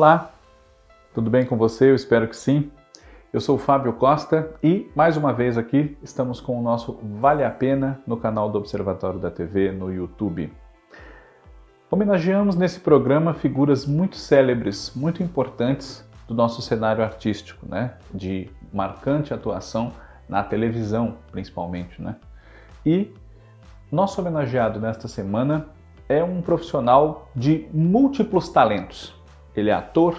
Olá, tudo bem com você? Eu espero que sim. Eu sou o Fábio Costa e, mais uma vez aqui, estamos com o nosso Vale a Pena no canal do Observatório da TV no YouTube. Homenageamos nesse programa figuras muito célebres, muito importantes do nosso cenário artístico, né? de marcante atuação na televisão, principalmente. Né? E nosso homenageado nesta semana é um profissional de múltiplos talentos. Ele é ator,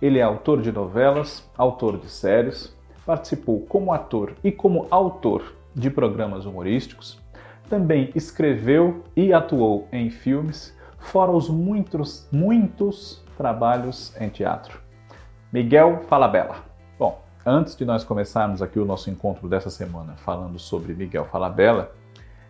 ele é autor de novelas, autor de séries, participou como ator e como autor de programas humorísticos, também escreveu e atuou em filmes, fora os muitos, muitos trabalhos em teatro. Miguel Falabella. Bom, antes de nós começarmos aqui o nosso encontro dessa semana falando sobre Miguel Falabella,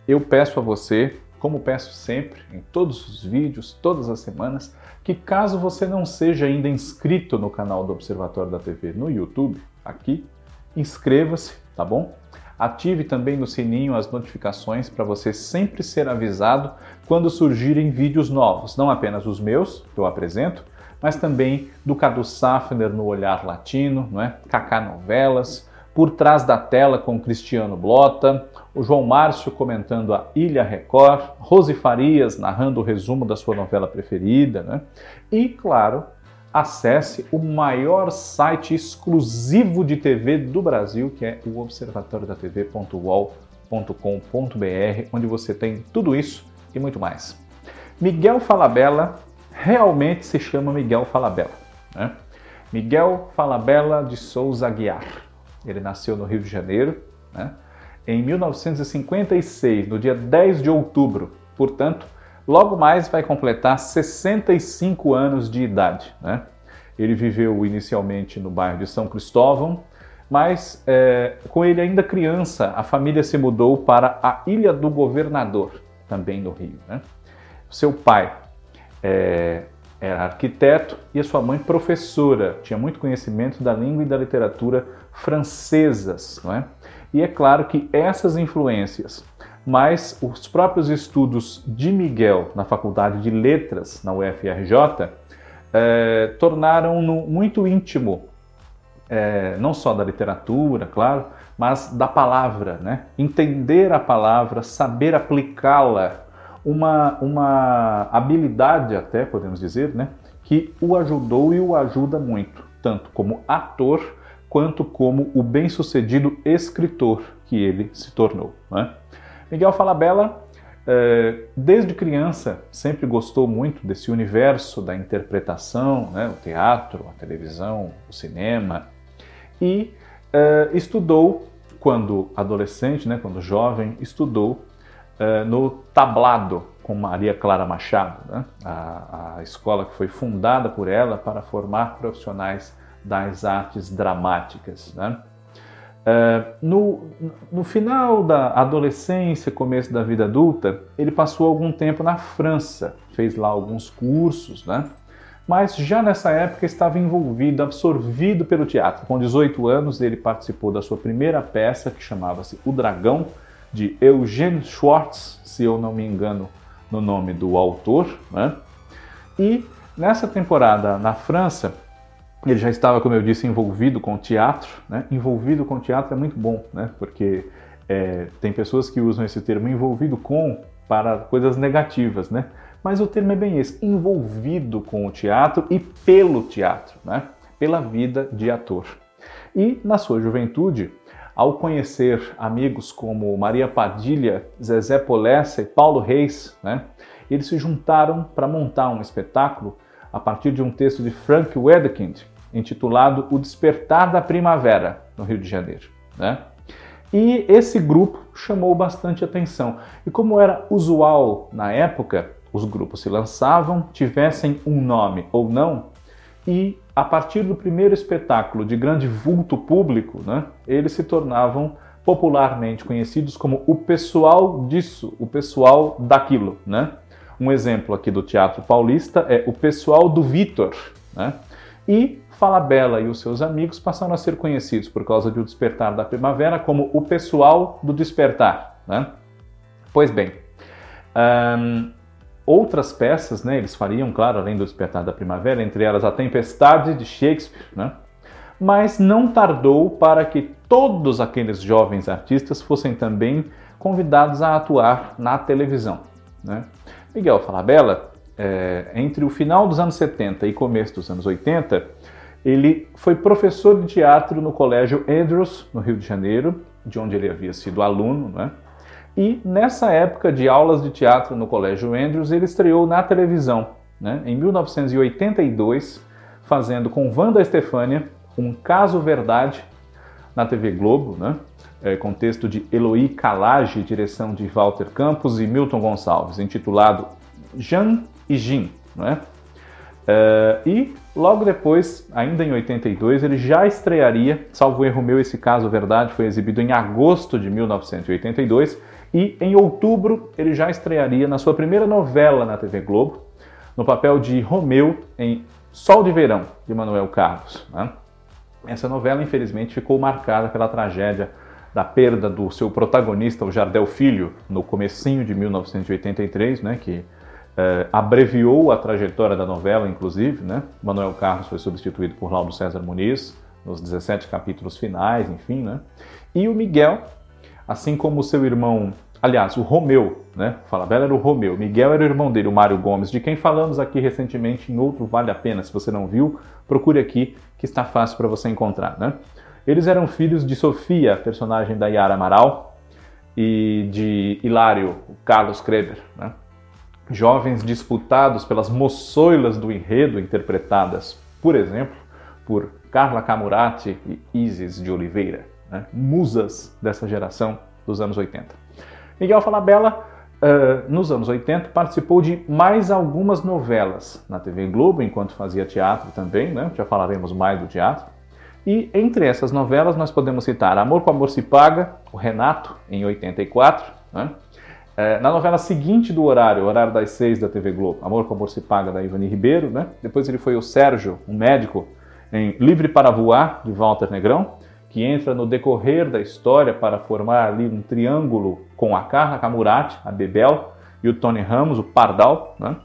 eu peço a você, como peço sempre em todos os vídeos, todas as semanas, que caso você não seja ainda inscrito no canal do Observatório da TV no YouTube, aqui, inscreva-se, tá bom? Ative também no sininho as notificações para você sempre ser avisado quando surgirem vídeos novos, não apenas os meus, que eu apresento, mas também do Cadu Safner no Olhar Latino, não é? Kaká Novelas, Por Trás da Tela com Cristiano Blota, o João Márcio comentando a Ilha Record, Rose Farias narrando o resumo da sua novela preferida, né? E, claro, acesse o maior site exclusivo de TV do Brasil, que é o observatoriodatv.uol.com.br, onde você tem tudo isso e muito mais. Miguel Falabella realmente se chama Miguel Falabella. Né? Miguel Falabella de Souza Aguiar. Ele nasceu no Rio de Janeiro, né? em 1956, no dia 10 de outubro. Portanto, logo mais vai completar 65 anos de idade. Né? Ele viveu inicialmente no bairro de São Cristóvão, mas é, com ele ainda criança, a família se mudou para a Ilha do Governador, também no Rio. Né? Seu pai é, era arquiteto e a sua mãe professora, tinha muito conhecimento da língua e da literatura francesas. Não é? E é claro que essas influências, mas os próprios estudos de Miguel na Faculdade de Letras, na UFRJ, eh, tornaram-no muito íntimo, eh, não só da literatura, claro, mas da palavra, né? Entender a palavra, saber aplicá-la, uma, uma habilidade até, podemos dizer, né? Que o ajudou e o ajuda muito, tanto como ator, quanto como o bem-sucedido escritor que ele se tornou. Né? Miguel Falabella, é, desde criança, sempre gostou muito desse universo da interpretação, né? o teatro, a televisão, o cinema, e é, estudou, quando adolescente, né? quando jovem, estudou é, no Tablado, com Maria Clara Machado, né? a, a escola que foi fundada por ela para formar profissionais das artes dramáticas. Né? Uh, no, no final da adolescência, começo da vida adulta, ele passou algum tempo na França, fez lá alguns cursos, né? mas já nessa época estava envolvido, absorvido pelo teatro. Com 18 anos, ele participou da sua primeira peça, que chamava-se O Dragão, de Eugène Schwartz, se eu não me engano no nome do autor. Né? E nessa temporada na França, ele já estava, como eu disse, envolvido com teatro. Né? Envolvido com teatro é muito bom, né? porque é, tem pessoas que usam esse termo envolvido com para coisas negativas, né? Mas o termo é bem esse, envolvido com o teatro e pelo teatro, né? Pela vida de ator. E na sua juventude, ao conhecer amigos como Maria Padilha, Zezé Polessa e Paulo Reis, né? Eles se juntaram para montar um espetáculo a partir de um texto de Frank Wedekind, intitulado O Despertar da Primavera, no Rio de Janeiro. Né? E esse grupo chamou bastante atenção. E como era usual na época, os grupos se lançavam, tivessem um nome ou não, e a partir do primeiro espetáculo de grande vulto público, né, eles se tornavam popularmente conhecidos como o pessoal disso, o pessoal daquilo. Né? Um exemplo aqui do Teatro Paulista é o pessoal do Vitor. Né? E Falabella e os seus amigos passaram a ser conhecidos por causa do Despertar da Primavera como o pessoal do Despertar. Né? Pois bem, outras peças, né, eles fariam, claro, além do Despertar da Primavera, entre elas A Tempestade de Shakespeare, né, mas não tardou para que todos aqueles jovens artistas fossem também convidados a atuar na televisão. Né. Miguel Falabella, é, entre o final dos anos 70 e começo dos anos 80, ele foi professor de teatro no Colégio Andrews, no Rio de Janeiro, de onde ele havia sido aluno, né? E nessa época de aulas de teatro no Colégio Andrews, ele estreou na televisão, né? em 1982, fazendo com Wanda Stefânia um caso verdade na TV Globo, né? É, contexto de Eloy Calage, direção de Walter Campos e Milton Gonçalves, intitulado Jean e Jim. Né? É, e logo depois, ainda em 82, ele já estrearia, salvo erro meu, esse caso verdade foi exibido em agosto de 1982 e em outubro ele já estrearia na sua primeira novela na TV Globo, no papel de Romeu em Sol de Verão, de Manuel Carlos. Né? Essa novela, infelizmente, ficou marcada pela tragédia da perda do seu protagonista, o Jardel Filho, no comecinho de 1983, né, que eh, abreviou a trajetória da novela, inclusive. Né? Manuel Carlos foi substituído por Laudo César Muniz, nos 17 capítulos finais, enfim. Né? E o Miguel, assim como o seu irmão, aliás, o Romeu, né? Falabella era o Romeu, Miguel era o irmão dele, o Mário Gomes, de quem falamos aqui recentemente em outro Vale a Pena. Se você não viu, procure aqui que está fácil para você encontrar, né? Eles eram filhos de Sofia, personagem da Yara Amaral, e de Hilário, Carlos Kreber, né? Jovens disputados pelas moçoilas do enredo, interpretadas, por exemplo, por Carla Camurati e Isis de Oliveira né? musas dessa geração dos anos 80. Miguel Falabella, uh, nos anos 80, participou de mais algumas novelas na TV Globo, enquanto fazia teatro também, né? já falaremos mais do teatro. E entre essas novelas nós podemos citar Amor com Amor se Paga, o Renato, em 84, né? É, na novela seguinte do horário, horário das seis da TV Globo, Amor com Amor se Paga, da Ivani Ribeiro, né? Depois ele foi o Sérgio, um médico, em Livre para Voar, de Walter Negrão que entra no decorrer da história para formar ali um triângulo com a Carla Camurati, a Bebel, e o Tony Ramos, o Pardal. Né?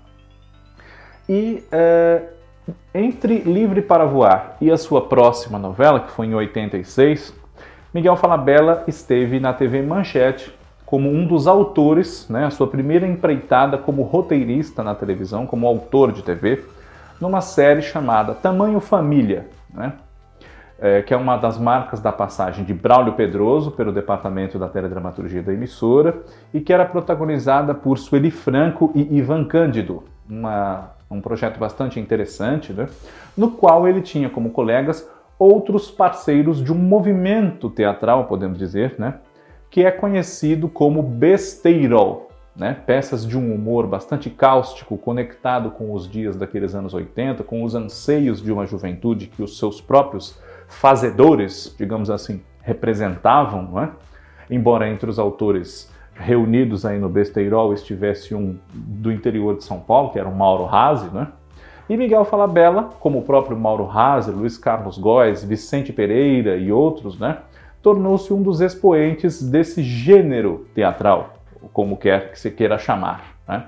E é, entre Livre para Voar e a sua próxima novela, que foi em 86, Miguel Falabella esteve na TV Manchete como um dos autores, né, a sua primeira empreitada como roteirista na televisão, como autor de TV, numa série chamada Tamanho Família. Né? é, que é uma das marcas da passagem de Braulio Pedroso pelo departamento da teledramaturgia da emissora e que era protagonizada por Sueli Franco e Ivan Cândido, uma, um projeto bastante interessante, né? no qual ele tinha como colegas outros parceiros de um movimento teatral, podemos dizer, né? Que é conhecido como besteirol, né? peças de um humor bastante cáustico, conectado com os dias daqueles anos 80, com os anseios de uma juventude que os seus próprios fazedores, digamos assim, representavam, não é? embora entre os autores reunidos aí no Besteirol estivesse um do interior de São Paulo, que era o Mauro Razzi, né? E Miguel Falabella, como o próprio Mauro Razzi, Luiz Carlos Góes, Vicente Pereira e outros, né? Tornou-se um dos expoentes desse gênero teatral, como quer que se queira chamar, né?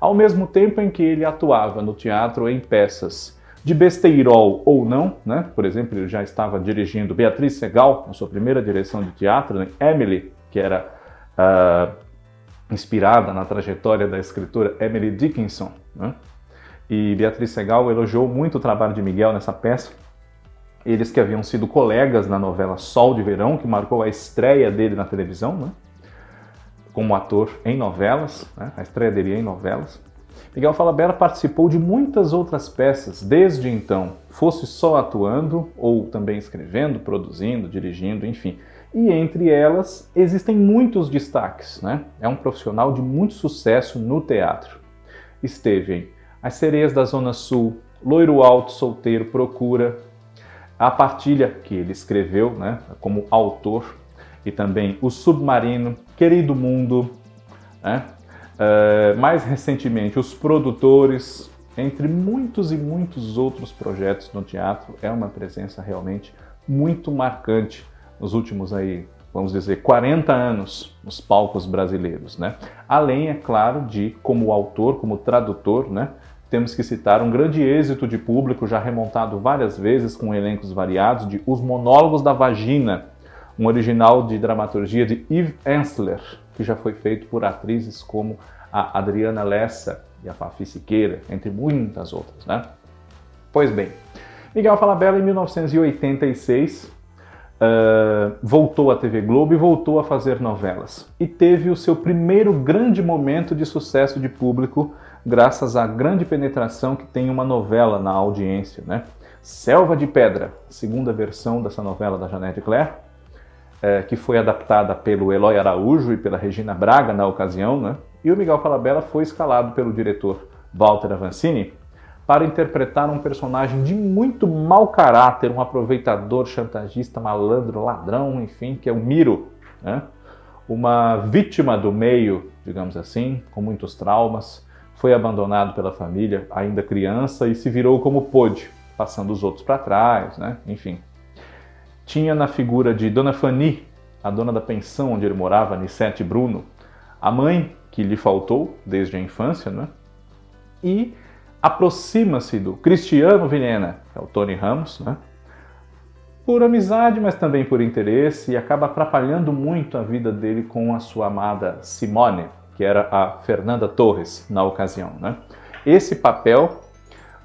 Ao mesmo tempo em que ele atuava no teatro em peças de besteirol ou não, né? Por exemplo, ele já estava dirigindo Beatriz Segal, na sua primeira direção de teatro, né? Emily, que era uh, inspirada na trajetória da escritora Emily Dickinson, né? E Beatriz Segal elogiou muito o trabalho de Miguel nessa peça. Eles que haviam sido colegas na novela Sol de Verão, que marcou a estreia dele na televisão, né? como ator em novelas, né? a estreia dele em novelas. Miguel Falabella participou de muitas outras peças desde então, fosse só atuando ou também escrevendo, produzindo, dirigindo, enfim. E entre elas existem muitos destaques, né? É um profissional de muito sucesso no teatro. Esteve em As Sereias da Zona Sul, Loiro Alto, Solteiro, Procura, A Partilha, que ele escreveu né, como autor, e também O Submarino, Querido Mundo, né? Uh, mais recentemente, os produtores, entre muitos e muitos outros projetos no teatro, é uma presença realmente muito marcante nos últimos aí vamos dizer, 40 anos nos palcos brasileiros, né? Além, é claro, de como autor, como tradutor, né? Temos que citar um grande êxito de público já remontado várias vezes com elencos variados de Os Monólogos da Vagina, um original de dramaturgia de Yves Ensler, que já foi feito por atrizes como a Adriana Lessa e a Fafi Siqueira, entre muitas outras, né? Pois bem, Miguel Falabella, em 1986, uh, voltou à TV Globo e voltou a fazer novelas. E teve o seu primeiro grande momento de sucesso de público, graças à grande penetração que tem uma novela na audiência, né? Selva de Pedra, segunda versão dessa novela da Janete Claire, é, que foi adaptada pelo Eloy Araújo e pela Regina Braga na ocasião, né? E o Miguel Falabella foi escalado pelo diretor Walter Avancini para interpretar um personagem de muito mau caráter, um aproveitador, chantagista, malandro, ladrão, enfim, que é o Miro, né? uma vítima do meio, digamos assim, com muitos traumas, foi abandonado pela família ainda criança e se virou como pôde, passando os outros para trás, né? enfim. Tinha na figura de Dona Fanny, a dona da pensão onde ele morava, Nissete Bruno, a mãe que lhe faltou desde a infância, né? e aproxima-se do Cristiano Vilhena, que é o Tony Ramos, né? por amizade, mas também por interesse, e acaba atrapalhando muito a vida dele com a sua amada Simone, que era a Fernanda Torres na ocasião. Né? Esse papel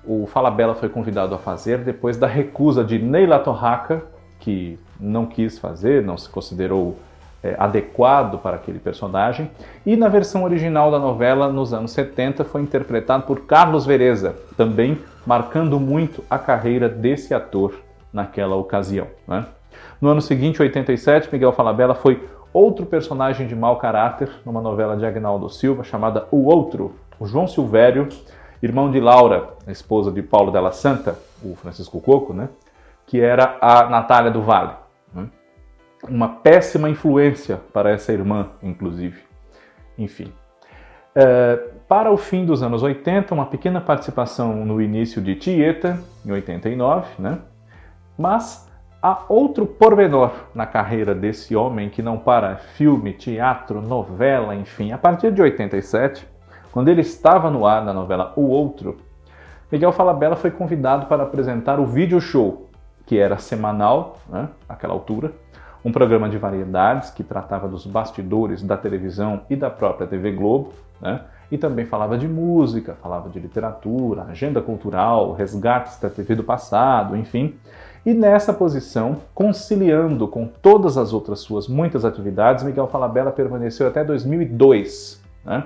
o Falabella foi convidado a fazer depois da recusa de Neila Torraca, que não quis fazer, não se considerou é, adequado para aquele personagem. E na versão original da novela, nos anos 70, foi interpretado por Carlos Vereza, também marcando muito a carreira desse ator naquela ocasião. Né? No ano seguinte, 87, Miguel Falabella foi outro personagem de mau caráter numa novela de Agnaldo Silva chamada O Outro, o João Silvério, irmão de Laura, esposa de Paulo Della Santa, o Francisco Coco, né? que era a Natália do Vale uma péssima influência para essa irmã, inclusive. Enfim. É, para o fim dos anos 80, uma pequena participação no início de Tieta, em 89, né? mas há outro pormenor na carreira desse homem que não para filme, teatro, novela, enfim. A partir de 87, quando ele estava no ar na novela O Outro, Miguel Falabella foi convidado para apresentar o vídeo show, que era semanal, né, naquela altura, um programa de variedades que tratava dos bastidores da televisão e da própria TV Globo, né? e também falava de música, falava de literatura, agenda cultural, resgates da TV do passado, enfim. E nessa posição, conciliando com todas as outras suas muitas atividades, Miguel Falabella permaneceu até 2002, né?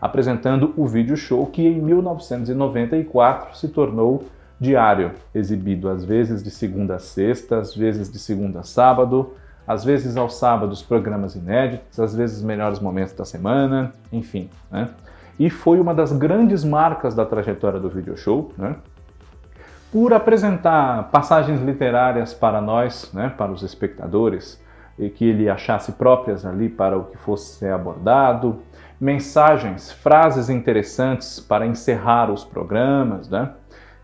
apresentando o vídeo show que em 1994 se tornou diário, exibido às vezes de segunda a sexta, às vezes de segunda a sábado, às vezes aos sábados programas inéditos, às vezes melhores momentos da semana, enfim. Né? E foi uma das grandes marcas da trajetória do video show, né? Por apresentar passagens literárias para nós, né, para os espectadores, e que ele achasse próprias ali para o que fosse abordado, mensagens, frases interessantes para encerrar os programas, né?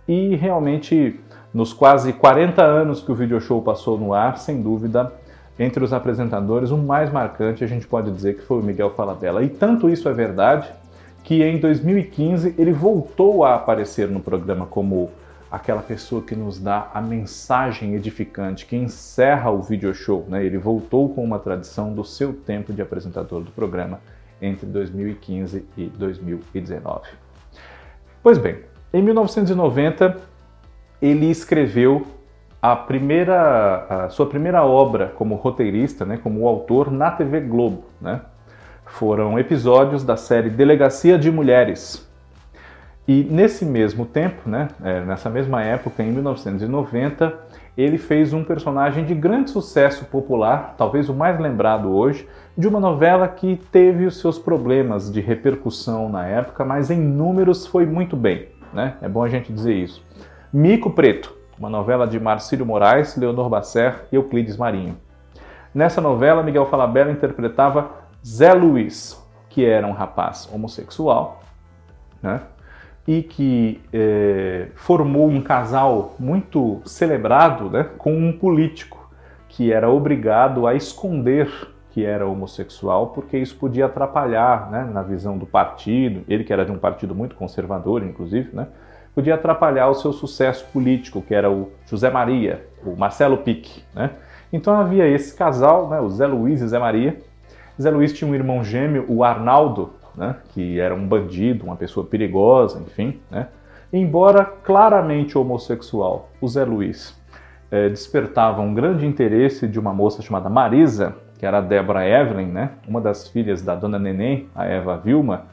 E realmente, nos quase 40 anos que o video show passou no ar, sem dúvida, entre os apresentadores, o mais marcante a gente pode dizer que foi o Miguel Falabella. E tanto isso é verdade que em 2015 ele voltou a aparecer no programa como aquela pessoa que nos dá a mensagem edificante, que encerra o video show. Né? Ele voltou com uma tradição do seu tempo de apresentador do programa entre 2015 e 2019. Pois bem, em 1990 ele escreveu a primeira, a sua primeira obra como roteirista, né, como autor na TV Globo. Né? Foram episódios da série Delegacia de Mulheres. E nesse mesmo tempo, né, é, nessa mesma época, em 1990, ele fez um personagem de grande sucesso popular, talvez o mais lembrado hoje, de uma novela que teve os seus problemas de repercussão na época, mas em números foi muito bem. Né? É bom a gente dizer isso. Mico Preto, uma novela de Marcílio Moraes, Leonor Basser e Euclides Marinho. Nessa novela, Miguel Falabella interpretava Zé Luiz, que era um rapaz homossexual, né? E que eh, formou um casal muito celebrado né? com um político, que era obrigado a esconder que era homossexual, porque isso podia atrapalhar, né, na visão do partido, ele que era de um partido muito conservador, inclusive, né, podia atrapalhar o seu sucesso político, que era o José Maria, o Marcelo Pique, né. Então havia esse casal, né, o Zé Luiz e Zé Maria. Zé Luiz tinha um irmão gêmeo, o Arnaldo, né, que era um bandido, uma pessoa perigosa, enfim, né. Embora claramente homossexual, o Zé Luiz é, despertava um grande interesse de uma moça chamada Marisa, que era a Débora Evelyn, né? uma das filhas da dona Neném, a Eva Vilma,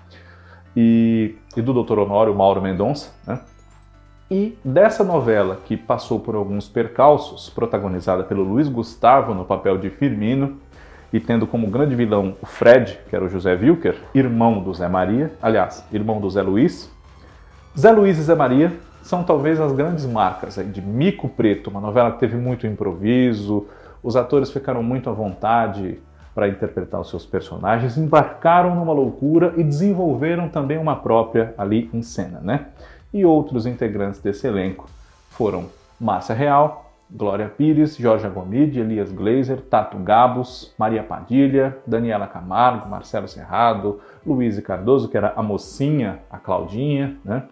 e, e do Dr. Honório Mauro Mendonça. Né? E dessa novela, que passou por alguns percalços, protagonizada pelo Luiz Gustavo no papel de Firmino, e tendo como grande vilão o Fred, que era o José Wilker, irmão do Zé Maria, aliás, irmão do Zé Luiz. Zé Luiz e Zé Maria são talvez as grandes marcas de Mico Preto, uma novela que teve muito improviso, os atores ficaram muito à vontade para interpretar os seus personagens, embarcaram numa loucura e desenvolveram também uma própria ali em cena, né? E outros integrantes desse elenco foram Márcia Real, Glória Pires, Jorge Agomide, Elias Glazer, Tato Gabos, Maria Padilha, Daniela Camargo, Marcelo Serrado, Luiz Cardoso, que era a mocinha, a Claudinha, né?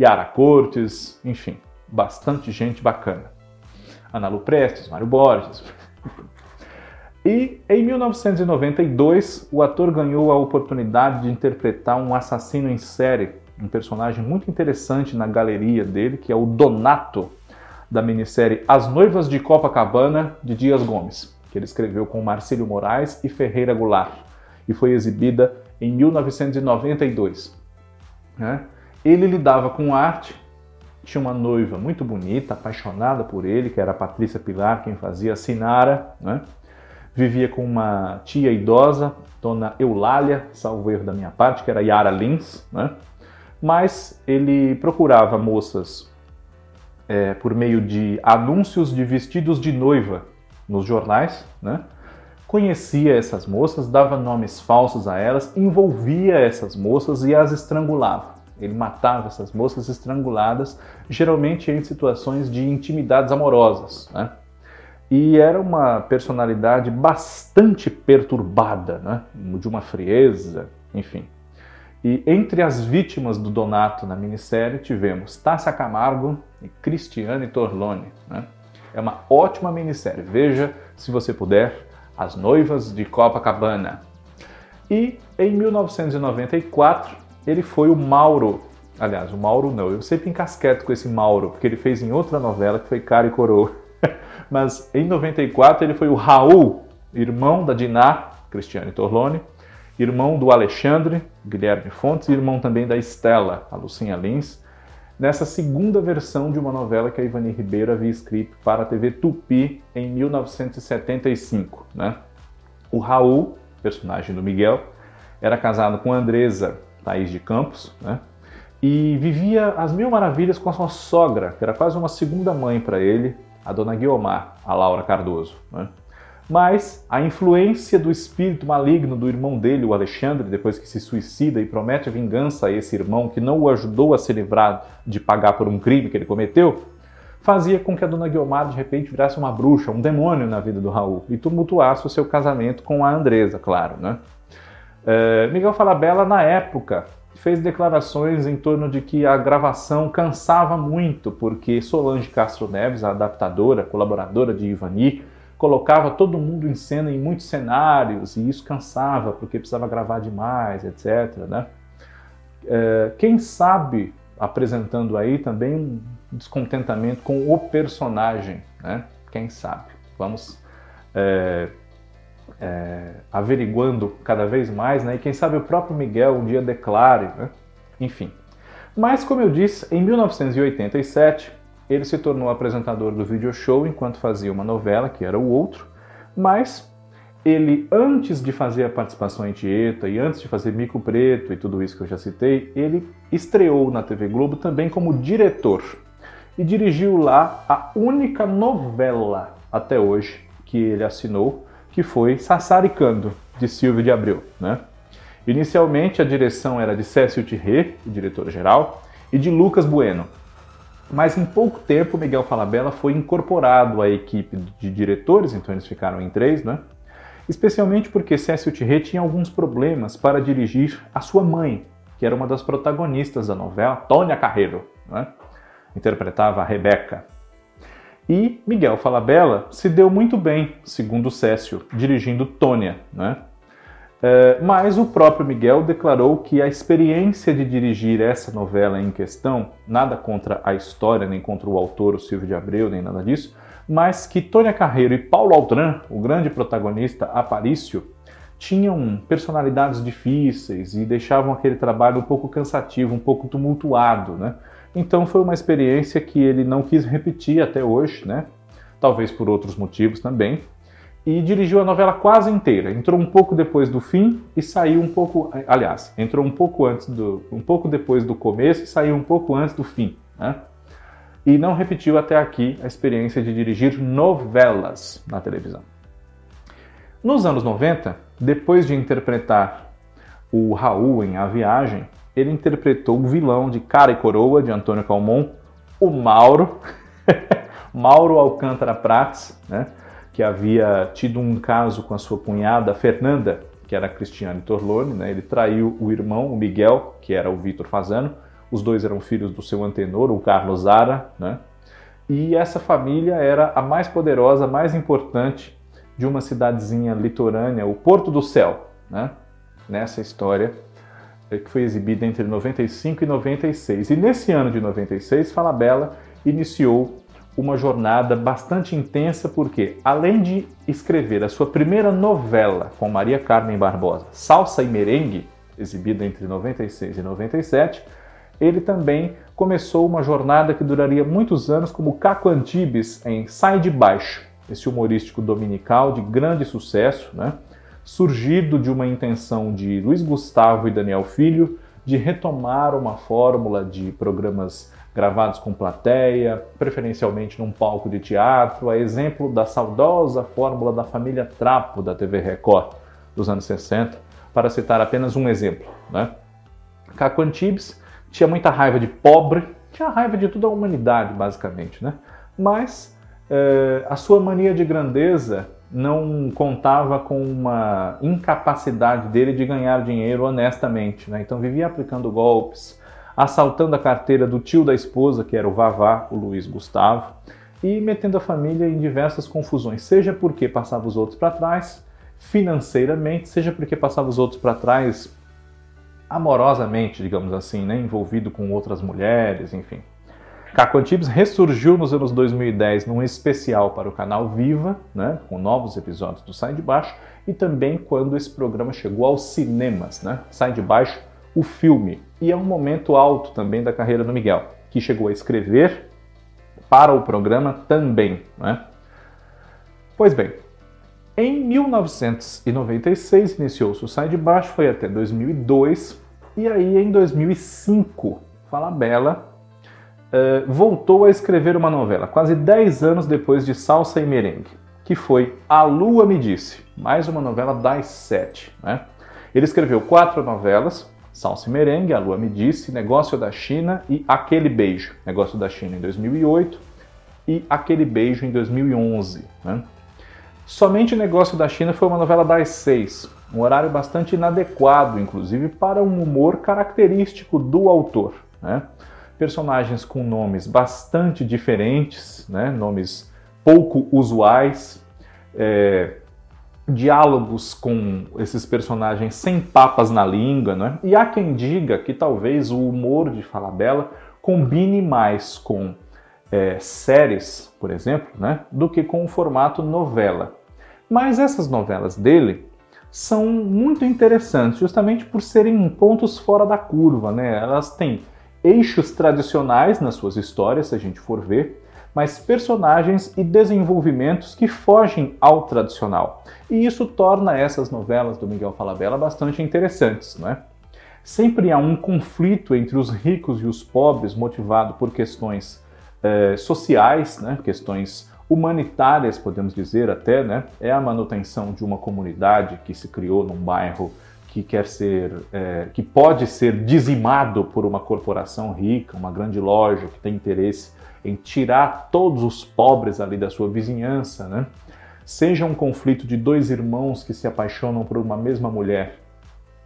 Yara Cortes, enfim, bastante gente bacana. Ana Lu Prestes, Mário Borges, e em 1992, o ator ganhou a oportunidade de interpretar um assassino em série, um personagem muito interessante na galeria dele, que é o Donato, da minissérie As Noivas de Copacabana, de Dias Gomes, que ele escreveu com Marcílio Moraes e Ferreira Goulart, e foi exibida em 1992. Né? Ele lidava com arte, tinha uma noiva muito bonita, apaixonada por ele, que era a Patrícia Pilar, quem fazia a Sinara, né? vivia com uma tia idosa, dona Eulália, salvo erro da minha parte, que era Yara Lins, né? mas ele procurava moças é, por meio de anúncios de vestidos de noiva nos jornais, né? conhecia essas moças, dava nomes falsos a elas, envolvia essas moças e as estrangulava. Ele matava essas moças estranguladas, geralmente em situações de intimidades amorosas. Né? E era uma personalidade bastante perturbada, né? de uma frieza, enfim. E entre as vítimas do Donato na minissérie tivemos Tássia Camargo e Cristiane Torlone. Né? É uma ótima minissérie. Veja, se você puder, As Noivas de Copacabana. E em 1994 ele foi o Mauro. Aliás, o Mauro não, eu sempre encasqueto com esse Mauro, porque ele fez em outra novela que foi Cara e Coroa. Mas em 94 ele foi o Raul, irmão da Diná, Cristiane Torlone, irmão do Alexandre, Guilherme Fontes, e irmão também da Estela, a Lucinha Lins, nessa segunda versão de uma novela que a Ivani Ribeiro havia escrito para a TV Tupi em 1975. Né? O Raul, personagem do Miguel, era casado com Andresa Thaís de Campos, né? e vivia as mil maravilhas com a sua sogra, que era quase uma segunda mãe para ele, a dona Guiomar, a Laura Cardoso. Né? Mas a influência do espírito maligno do irmão dele, o Alexandre, depois que se suicida e promete vingança a esse irmão que não o ajudou a se livrar de pagar por um crime que ele cometeu, fazia com que a dona Guiomar de repente virasse uma bruxa, um demônio na vida do Raul e tumultuasse o seu casamento com a Andresa, claro. Né? É, Miguel Falabella, na época, fez declarações em torno de que a gravação cansava muito, porque Solange Castro Neves, a adaptadora, colaboradora de Ivani, colocava todo mundo em cena em muitos cenários e isso cansava porque precisava gravar demais, etc. Né? É, quem sabe apresentando aí também um descontentamento com o personagem, né? Quem sabe? Vamos é, é, averiguando cada vez mais, né? E quem sabe o próprio Miguel um dia declare, né? Enfim. Mas, como eu disse, em 1987 ele se tornou apresentador do video show enquanto fazia uma novela, que era o outro, mas ele, antes de fazer a participação em Tieta e antes de fazer Mico Preto e tudo isso que eu já citei, ele estreou na TV Globo também como diretor e dirigiu lá a única novela até hoje que ele assinou, que foi Sassaricando, de Silvio de Abreu. Né? Inicialmente a direção era de Cécio Thierry, o diretor-geral, e de Lucas Bueno. Mas em pouco tempo, Miguel Falabella foi incorporado à equipe de diretores, então eles ficaram em três, né? Especialmente porque Cécio Thierry tinha alguns problemas para dirigir a sua mãe, que era uma das protagonistas da novela, Tônia Carreiro, né? interpretava a Rebeca. E Miguel Falabella se deu muito bem, segundo Cécio, dirigindo Tônia, né? É, mas o próprio Miguel declarou que a experiência de dirigir essa novela em questão, nada contra a história, nem contra o autor, o Silvio de Abreu, nem nada disso, mas que Tônia Carreiro e Paulo Altran, o grande protagonista Aparício, tinham personalidades difíceis e deixavam aquele trabalho um pouco cansativo, um pouco tumultuado, né? Então foi uma experiência que ele não quis repetir até hoje, né? Talvez por outros motivos também, e dirigiu a novela quase inteira. Entrou um pouco depois do fim e saiu um pouco, aliás, entrou um pouco antes do, um pouco depois do começo e saiu um pouco antes do fim, né? E não repetiu até aqui a experiência de dirigir novelas na televisão. Nos anos 90, depois de interpretar o Raul em A Viagem, ele interpretou o vilão de Cara e Coroa de Antônio Calmon, o Mauro, Mauro Alcântara Prats, né? Que havia tido um caso com a sua cunhada Fernanda, que era Cristiane Torlone, né? ele traiu o irmão, o Miguel, que era o Vitor Fazano, os dois eram filhos do seu antenor, o Carlos Zara, né? e essa família era a mais poderosa, mais importante de uma cidadezinha litorânea, o Porto do Céu, né? nessa história eh, que foi exibida entre 95 e 96. E nesse ano de 96, Falabella iniciou uma jornada bastante intensa, porque além de escrever a sua primeira novela com Maria Carmen Barbosa, Salsa e Merengue, exibida entre 96 e 97, ele também começou uma jornada que duraria muitos anos como Caco Antibes em Sai de Baixo, esse humorístico dominical de grande sucesso, né? surgido de uma intenção de Luiz Gustavo e Daniel Filho de retomar uma fórmula de programas gravados com plateia, preferencialmente num palco de teatro, a exemplo da saudosa fórmula da família Trapo da TV Record dos anos 60, para citar apenas um exemplo. Né? Caco Antibes tinha muita raiva de pobre, tinha raiva de toda a humanidade, basicamente, né? mas eh, a sua mania de grandeza não contava com uma incapacidade dele de ganhar dinheiro honestamente, né? então vivia aplicando golpes, assaltando a carteira do tio da esposa, que era o Vavá, o Luiz Gustavo, e metendo a família em diversas confusões, seja porque passava os outros para trás financeiramente, seja porque passava os outros para trás amorosamente, digamos assim, né? envolvido com outras mulheres, enfim. Caco Antibes ressurgiu nos anos 2010 num especial para o canal Viva, né, com novos episódios do Sai de Baixo, e também quando esse programa chegou aos cinemas, né, Sai de Baixo, o filme. E é um momento alto também da carreira do Miguel, que chegou a escrever para o programa também. Né? Pois bem, em 1996 iniciou-se o Sai de Baixo, foi até 2002, e aí em 2005, Falabella uh, voltou a escrever uma novela, quase 10 anos depois de Salsa e Merengue, que foi A Lua Me Disse, mais uma novela das sete. Né? Ele escreveu quatro novelas, Salsa e Merengue, A Lua Me Disse, Negócio da China e Aquele Beijo. Negócio da China em 2008 e Aquele Beijo em 2011. Né? Somente Negócio da China foi uma novela das seis, um horário bastante inadequado, inclusive, para um humor característico do autor. Né? Personagens com nomes bastante diferentes, né? nomes pouco usuais, é, diálogos com esses personagens sem papas na língua, né? E há quem diga que talvez o humor de Falabella combine mais com é, séries, por exemplo, né? Do que com o formato novela. Mas essas novelas dele são muito interessantes, justamente por serem pontos fora da curva, né? Elas têm eixos tradicionais nas suas histórias, se a gente for ver, mas personagens e desenvolvimentos que fogem ao tradicional. E isso torna essas novelas do Miguel Falabella bastante interessantes, não é? Sempre há um conflito entre os ricos e os pobres, motivado por questões eh, sociais, né? questões humanitárias, podemos dizer até, né? É a manutenção de uma comunidade que se criou num bairro que quer ser, é, que pode ser dizimado por uma corporação rica, uma grande loja que tem interesse em tirar todos os pobres ali da sua vizinhança, né? Seja um conflito de dois irmãos que se apaixonam por uma mesma mulher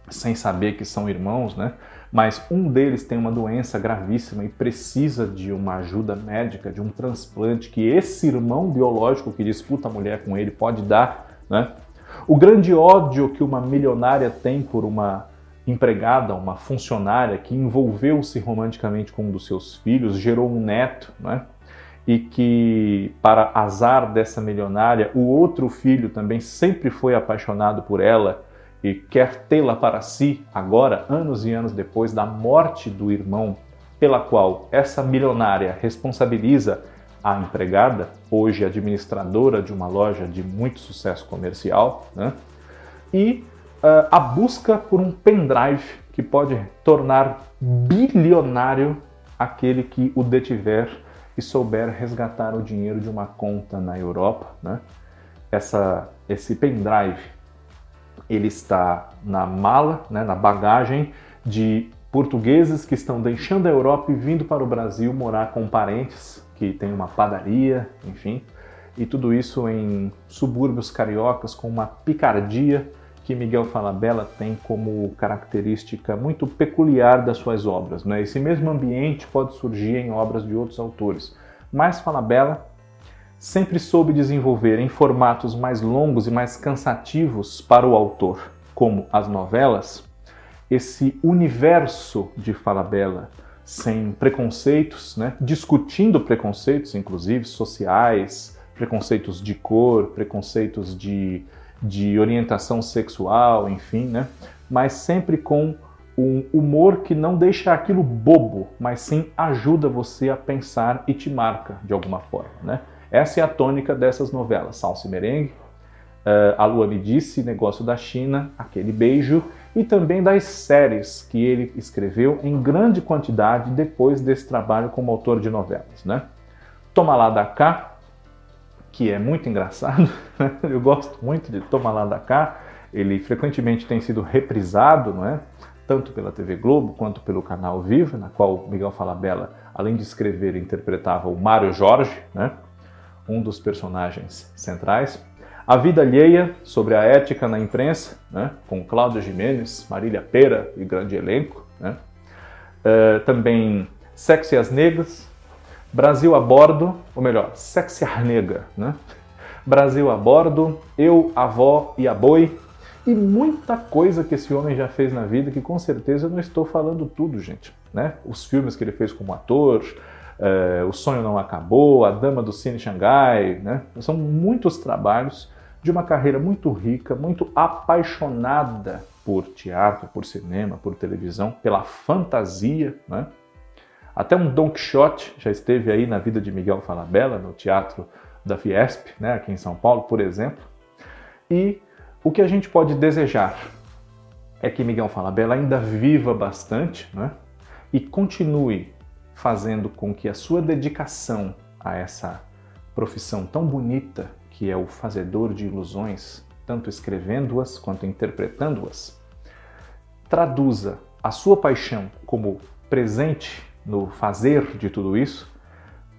sem saber que são irmãos, né? Mas um deles tem uma doença gravíssima e precisa de uma ajuda médica, de um transplante que esse irmão biológico que disputa a mulher com ele pode dar, né? O grande ódio que uma milionária tem por uma empregada, uma funcionária que envolveu-se romanticamente com um dos seus filhos, gerou um neto, né? E que, para azar dessa milionária, o outro filho também sempre foi apaixonado por ela e quer tê-la para si agora, anos e anos depois da morte do irmão, pela qual essa milionária responsabiliza a empregada, hoje administradora de uma loja de muito sucesso comercial, né? e a busca por um pendrive que pode tornar bilionário aquele que o detiver e souber resgatar o dinheiro de uma conta na Europa. Né? Essa, esse pendrive ele está na mala, né, na bagagem de portugueses que estão deixando a Europa e vindo para o Brasil morar com parentes que tem uma padaria, enfim, e tudo isso em subúrbios cariocas com uma picardia que Miguel Falabella tem como característica muito peculiar das suas obras. Né? Esse mesmo ambiente pode surgir em obras de outros autores, mas Falabella sempre soube desenvolver em formatos mais longos e mais cansativos para o autor, como as novelas, esse universo de Falabella sem preconceitos, né? discutindo preconceitos, inclusive sociais, preconceitos de cor, preconceitos de, de orientação sexual, enfim, né? mas sempre com um humor que não deixa aquilo bobo, mas sim ajuda você a pensar e te marca de alguma forma. Né? Essa é a tônica dessas novelas, Salsa e Merengue, uh, A Lua Me Disse, Negócio da China, Aquele Beijo, e também das séries que ele escreveu em grande quantidade depois desse trabalho como autor de novelas. Né? Toma lá da cá, que é muito engraçado, né? eu gosto muito de Toma lá da cá, ele frequentemente tem sido reprisado, não é? tanto pela TV Globo quanto pelo canal Viva, na qual Miguel Falabella, além de escrever, interpretava o Mário Jorge, né? um dos personagens centrais. A Vida Alheia, sobre a ética na imprensa, né, com Cláudio Jimenez, Marília Pera e grande elenco. Né. Uh, também Sexo e as Negras, Brasil a Bordo, ou melhor, Sexy Nega, né? Brasil a Bordo, Eu, Avó e a Boi, e muita coisa que esse homem já fez na vida que com certeza eu não estou falando tudo, gente. Né? Os filmes que ele fez como ator, é, O Sonho Não Acabou, A Dama do Cine Xangai, né? São muitos trabalhos de uma carreira muito rica, muito apaixonada por teatro, por cinema, por televisão, pela fantasia, né? Até um Don Quixote já esteve aí na vida de Miguel Falabella, no teatro da Fiesp, né, aqui em São Paulo, por exemplo. E o que a gente pode desejar é que Miguel Falabella ainda viva bastante né, e continue fazendo com que a sua dedicação a essa profissão tão bonita que é o fazedor de ilusões, tanto escrevendo-as quanto interpretando-as, traduza a sua paixão como presente no fazer de tudo isso,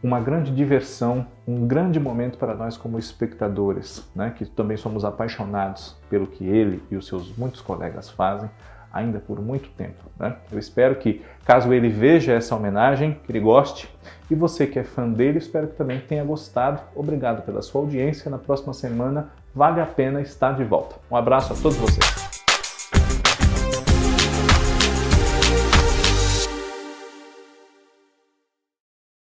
uma grande diversão, um grande momento para nós como espectadores, né, que também somos apaixonados pelo que ele e os seus muitos colegas fazem, ainda por muito tempo. Né? Eu espero que, caso ele veja essa homenagem, que ele goste, e você que é fã dele, espero que também tenha gostado. Obrigado pela sua audiência. Na próxima semana, vale a pena estar de volta. Um abraço a todos vocês.